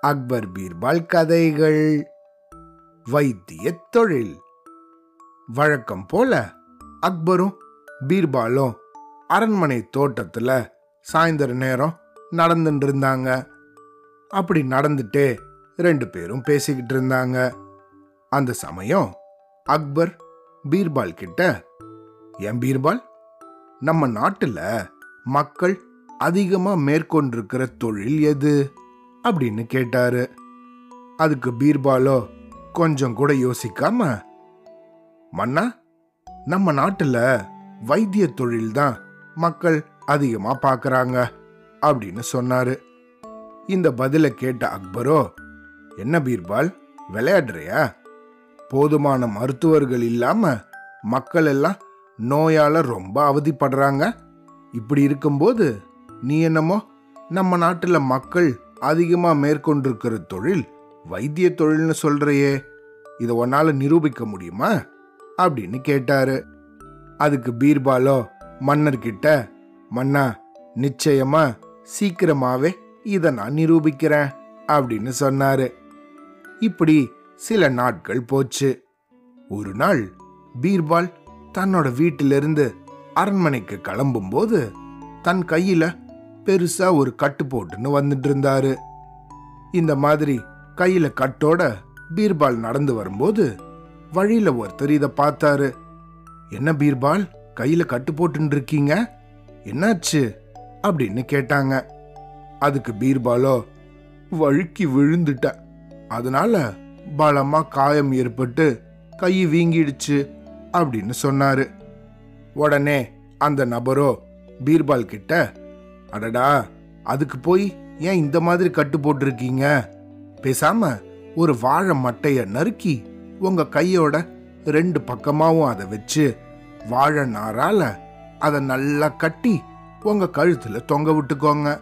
அக்பர் பீர்பால் கதைகள். வைத்திய தொழில். வழக்கம் போல அக்பரும் பீர்பாலும் அரண்மனை தோட்டத்துல சாயந்தர நேரம் நடந்துட்டு இருந்தாங்க அப்படி நடந்துட்டே ரெண்டு பேரும் பேசிக்கிட்டு இருந்தாங்க. அந்த சமயம் அக்பர் பீர்பால் கிட்ட என் பீர்பால் நம்ம நாட்டுல மக்கள் அதிகமாக மேற்கொண்டிருக்கிற தொழில் எது? அப்படின்னு கேட்டாரு. அதுக்கு பீர்பாலோ கொஞ்சம் கூட யோசிக்காம மன்னா நம்ம நாட்டில் வைத்திய தொழில் தான் மக்கள் அதிகமாக பார்க்குறாங்க அப்படின்னு சொன்னாரு. இந்த பதிலை கேட்ட அக்பரோ என்ன பீர்பால் விளையாடுறியா? போதுமான மருத்துவர்கள் இல்லாம மக்கள் எல்லாம் நோயால ரொம்ப அவதிப்படுறாங்க. இப்படி இருக்கும்போது நீ என்னமோ? நம்ம நாட்டில் மக்கள் அதிகமாக மேற்கொண்டிருக்கிற தொழில் வைத்திய தொழில்னு சொல்கிறையே இதை உன்னால் நிரூபிக்க முடியுமா? அப்படின்னு கேட்டாரு. அதுக்கு பீர்பாலோ மன்னர்கிட்ட மன்னா நிச்சயமா சீக்கிரமாவே இதை நான் நிரூபிக்கிறேன் அப்படின்னு சொன்னாரு. இப்படி சில நாட்கள் போச்சு. ஒரு நாள் பீர்பால் தன்னோட வீட்டிலிருந்து அரண்மனைக்கு கிளம்பும்போது தன் கையில பெருசா ஒரு கட்டு போட்டுன்னு வந்துட்டு இருந்தாரு இந்த மாதிரி கையில கட்டோட பீர்பால் நடந்து வரும்போது வழியில ஒருத்தர் இதை பார்த்தாரு. என்ன பீர்பால் கையில கட்டு போட்டுன்னு இருக்கீங்க என்னாச்சு? அப்படின்னு கேட்டாங்க. அதுக்கு பீர்பாலோ வழுக்கி விழுந்துட்டேன். அதனால பலமா காயம் ஏற்பட்டு கை வீங்கிடுச்சு அப்படின்னு சொன்னாரு. உடனே அந்த நபரோ பீர்பால் கிட்ட அடடா அதுக்கு போய் ஏன் இந்த மாதிரி கட்டு போட்டிருக்கீங்க? பேசாம ஒரு வாழை மட்டைய நறுக்கி உங்க கையோட ரெண்டு பக்கமாவும் அதை வச்சு வாழை நாரால அதை நல்லா கட்டி உங்க கழுத்துல தொங்க விட்டுக்கோங்க.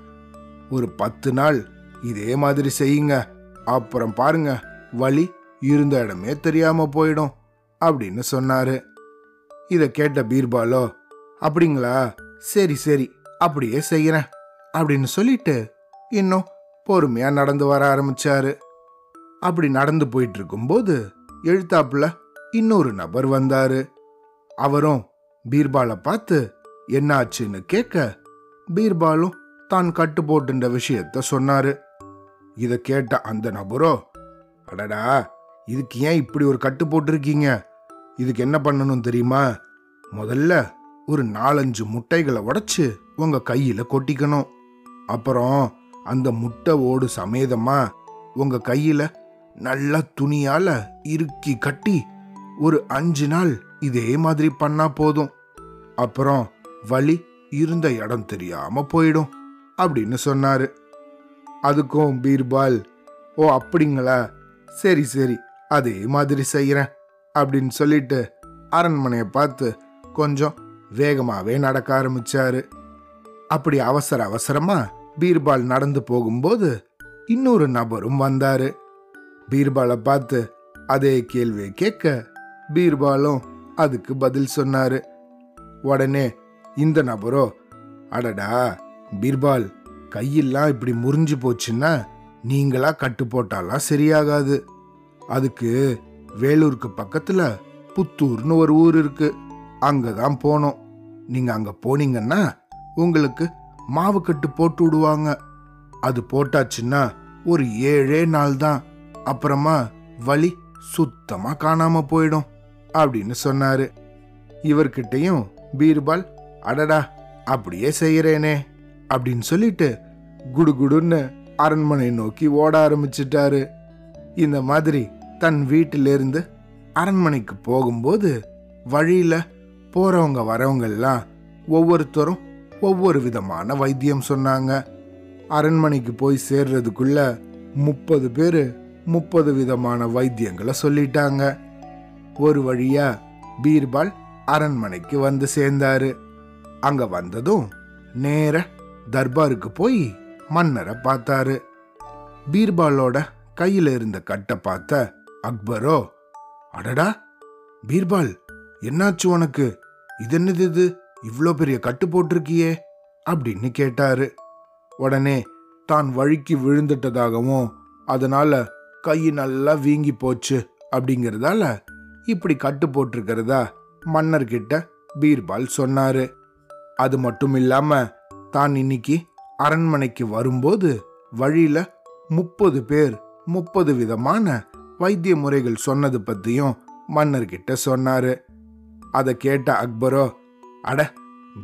ஒரு பத்து நாள் இதே மாதிரி செய்யுங்க. அப்புறம் பாருங்க வழி இருந்த இடமே தெரியாம போயிடும் அப்படின்னு சொன்னாரு. இத கேட்ட பீர்பாலோ அப்படிங்களா? சரி சரி. அப்படியே செய்யறேன் அப்படின்னு சொல்லிட்டு இன்னும் பொறுமையா நடந்து வர ஆரம்பிச்சாரு. அப்படி நடந்து போயிட்டு இருக்கும்போது எழுத்தாப்புல இன்னொரு நபர் வந்தாரு. அவரும் பீர்பாலை பார்த்து என்னாச்சுன்னு கேட்க பீர்பாலும் தான் கட்டு போட்டுன்ற விஷயத்த சொன்னாரு. இதை கேட்ட அந்த நபரோ அடடா இதுக்கு ஏன் இப்படி ஒரு கட்டு போட்டிருக்கீங்க? இதுக்கு என்ன பண்ணணும் தெரியுமா? முதல்ல ஒரு நாலஞ்சு முட்டைகளை உடைச்சு உங்க கையில கொட்டிக்கணும். அப்புறம் அந்த முட்டை ஓடு சமேதமா உங்க கையில நல்ல துணியால இறுக்கி கட்டி ஒரு அஞ்சு நாள் இதே மாதிரி பண்ணா போதும். அப்புறம் வலி இருந்த இடம் தெரியாம போயிடும் அப்படின்னு சொன்னாரு. அதுக்கும் பீர்பால் ஓ அப்படிங்களா? சரி சரி அதே மாதிரி செய்யறேன் அப்படின்னு சொல்லிட்டு அரண்மனையை பார்த்து கொஞ்சம் வேகமாகவே நடக்க ஆரம்பிச்சாரு. அப்படி அவசர அவசரமா பீர்பால் நடந்து போகும்போது இன்னொரு நபரும் வந்தாரு. பீர்பாலை பார்த்து அதே கேள்வியை கேட்க பீர்பாலும் அதுக்கு பதில் சொன்னாரு. உடனே இந்த நபரோ அடடா பீர்பால் கையெல்லாம் இப்படி முறிஞ்சு போச்சுன்னா நீங்களா கட்டு போட்டாலாம் சரியாகாது. அதுக்கு வேலூருக்கு பக்கத்துல புத்தூர்னு ஒரு ஊர் அங்கே தான் போனோம். நீங்கள் அங்கே போனீங்கன்னா உங்களுக்கு மாவுக்கட்டு போட்டு விடுவாங்க. அது போட்டாச்சுன்னா ஒரு ஏழே நாள் தான் அப்புறமா வலி சுத்தமா காணாம போயிடும் அப்படின்னு சொன்னாரு. இவர்கிட்டயும் பீர்பால் அடடா அப்படியே செய்யறேனே அப்படின்னு சொல்லிட்டு குடுகுடுன்னு அரண்மனை நோக்கி ஓட ஆரம்பிச்சிட்டாரு. இந்த மாதிரி தன் வீட்டிலிருந்து அரண்மனைக்கு போகும்போது வழியில போறவங்க வரவங்க எல்லாம் ஒவ்வொருத்தரும் ஒவ்வொரு விதமான வைத்தியம் சொன்னாங்க. அரண்மனைக்கு போய் சேர்றதுக்குள்ள முப்பது பேர் முப்பது விதமான வைத்தியங்களை சொல்லிட்டாங்க. ஒரு வழியா பீர்பால் அரண்மனைக்கு வந்து சேர்ந்தாரு. அங்க வந்ததும் நேர தர்பாருக்கு போய் மன்னரை பார்த்தாரு. பீர்பாலோட கையில இருந்த கட்டை பார்த்த அக்பரோ அடடா பீர்பால் என்னாச்சு உனக்கு? இது என்னது இது? இவ்வளோ பெரிய கட்டு போட்டிருக்கியே? அப்படின்னு கேட்டாரு. உடனே தான் வழுக்கி விழுந்துட்டதாகவும் அதனால கை நல்லா வீங்கி போச்சு அப்படிங்கிறதால இப்படி கட்டு போட்டிருக்கிறதா மன்னர்கிட்ட பீர்பால் சொன்னாரு. அது மட்டும் இல்லாம தான் இன்னைக்கு அரண்மனைக்கு வரும்போது வழியில முப்பது பேர் முப்பது விதமான வைத்திய முறைகள் சொன்னது பத்தியும் மன்னர்கிட்ட சொன்னாரு. அதை கேட்ட அக்பரோ அட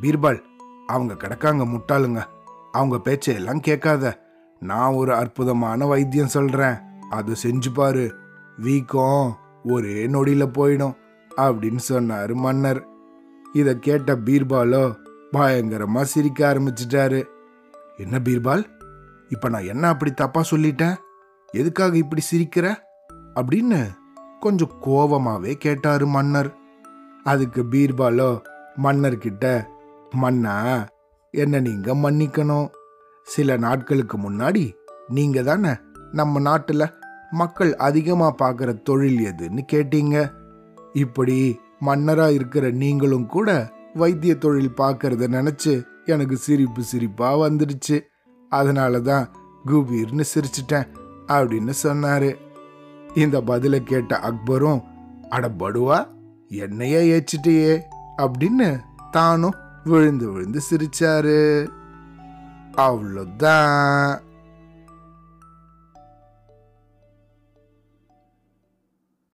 பீர்பால் அவங்க கிடக்காங்க முட்டாளுங்க. அவங்க பேச்சையெல்லாம் கேட்காத. நான் ஒரு அற்புதமான வைத்தியம் சொல்றேன். அதை செஞ்சு பாரு. வீக்கம் ஒரே நொடியில போயிடும் அப்படின்னு சொன்னாரு மன்னர். இதை கேட்ட பீர்பாலோ பயங்கரமா சிரிக்க ஆரம்பிச்சிட்டாரு. என்ன பீர்பால்? இப்ப நான் என்ன அப்படி தப்பா சொல்லிட்டேன்? எதுக்காக இப்படி சிரிக்கிற? அப்படின்னு கொஞ்சம் கோவமாகவே கேட்டாரு மன்னர். அதுக்கு பீர்பாலோ மன்னர்கிட்ட மன்னா என்ன நீங்க மன்னிக்கணும். சில நாட்களுக்கு முன்னாடி நீங்க தானே நம்ம நாட்டுல மக்கள் அதிகமா பார்க்குற தொழில் எதுன்னு கேட்டீங்க. இப்படி மன்னரா இருக்கிற நீங்களும் கூட வைத்திய தொழில் பார்க்கறத நினைச்சு எனக்கு சிரிப்பு சிரிப்பா வந்துடுச்சு. அதனால தான் குபீர்னு சிரிச்சிட்டேன் அப்படின்னு சொன்னாரு. இந்த பதிலை கேட்ட அக்பரும் அட படுவா என்னையே ஏச்சிட்டியே அப்படின்னு தானும் விழுந்து விழுந்து சிரிச்சாரு. அவ்வளோதான்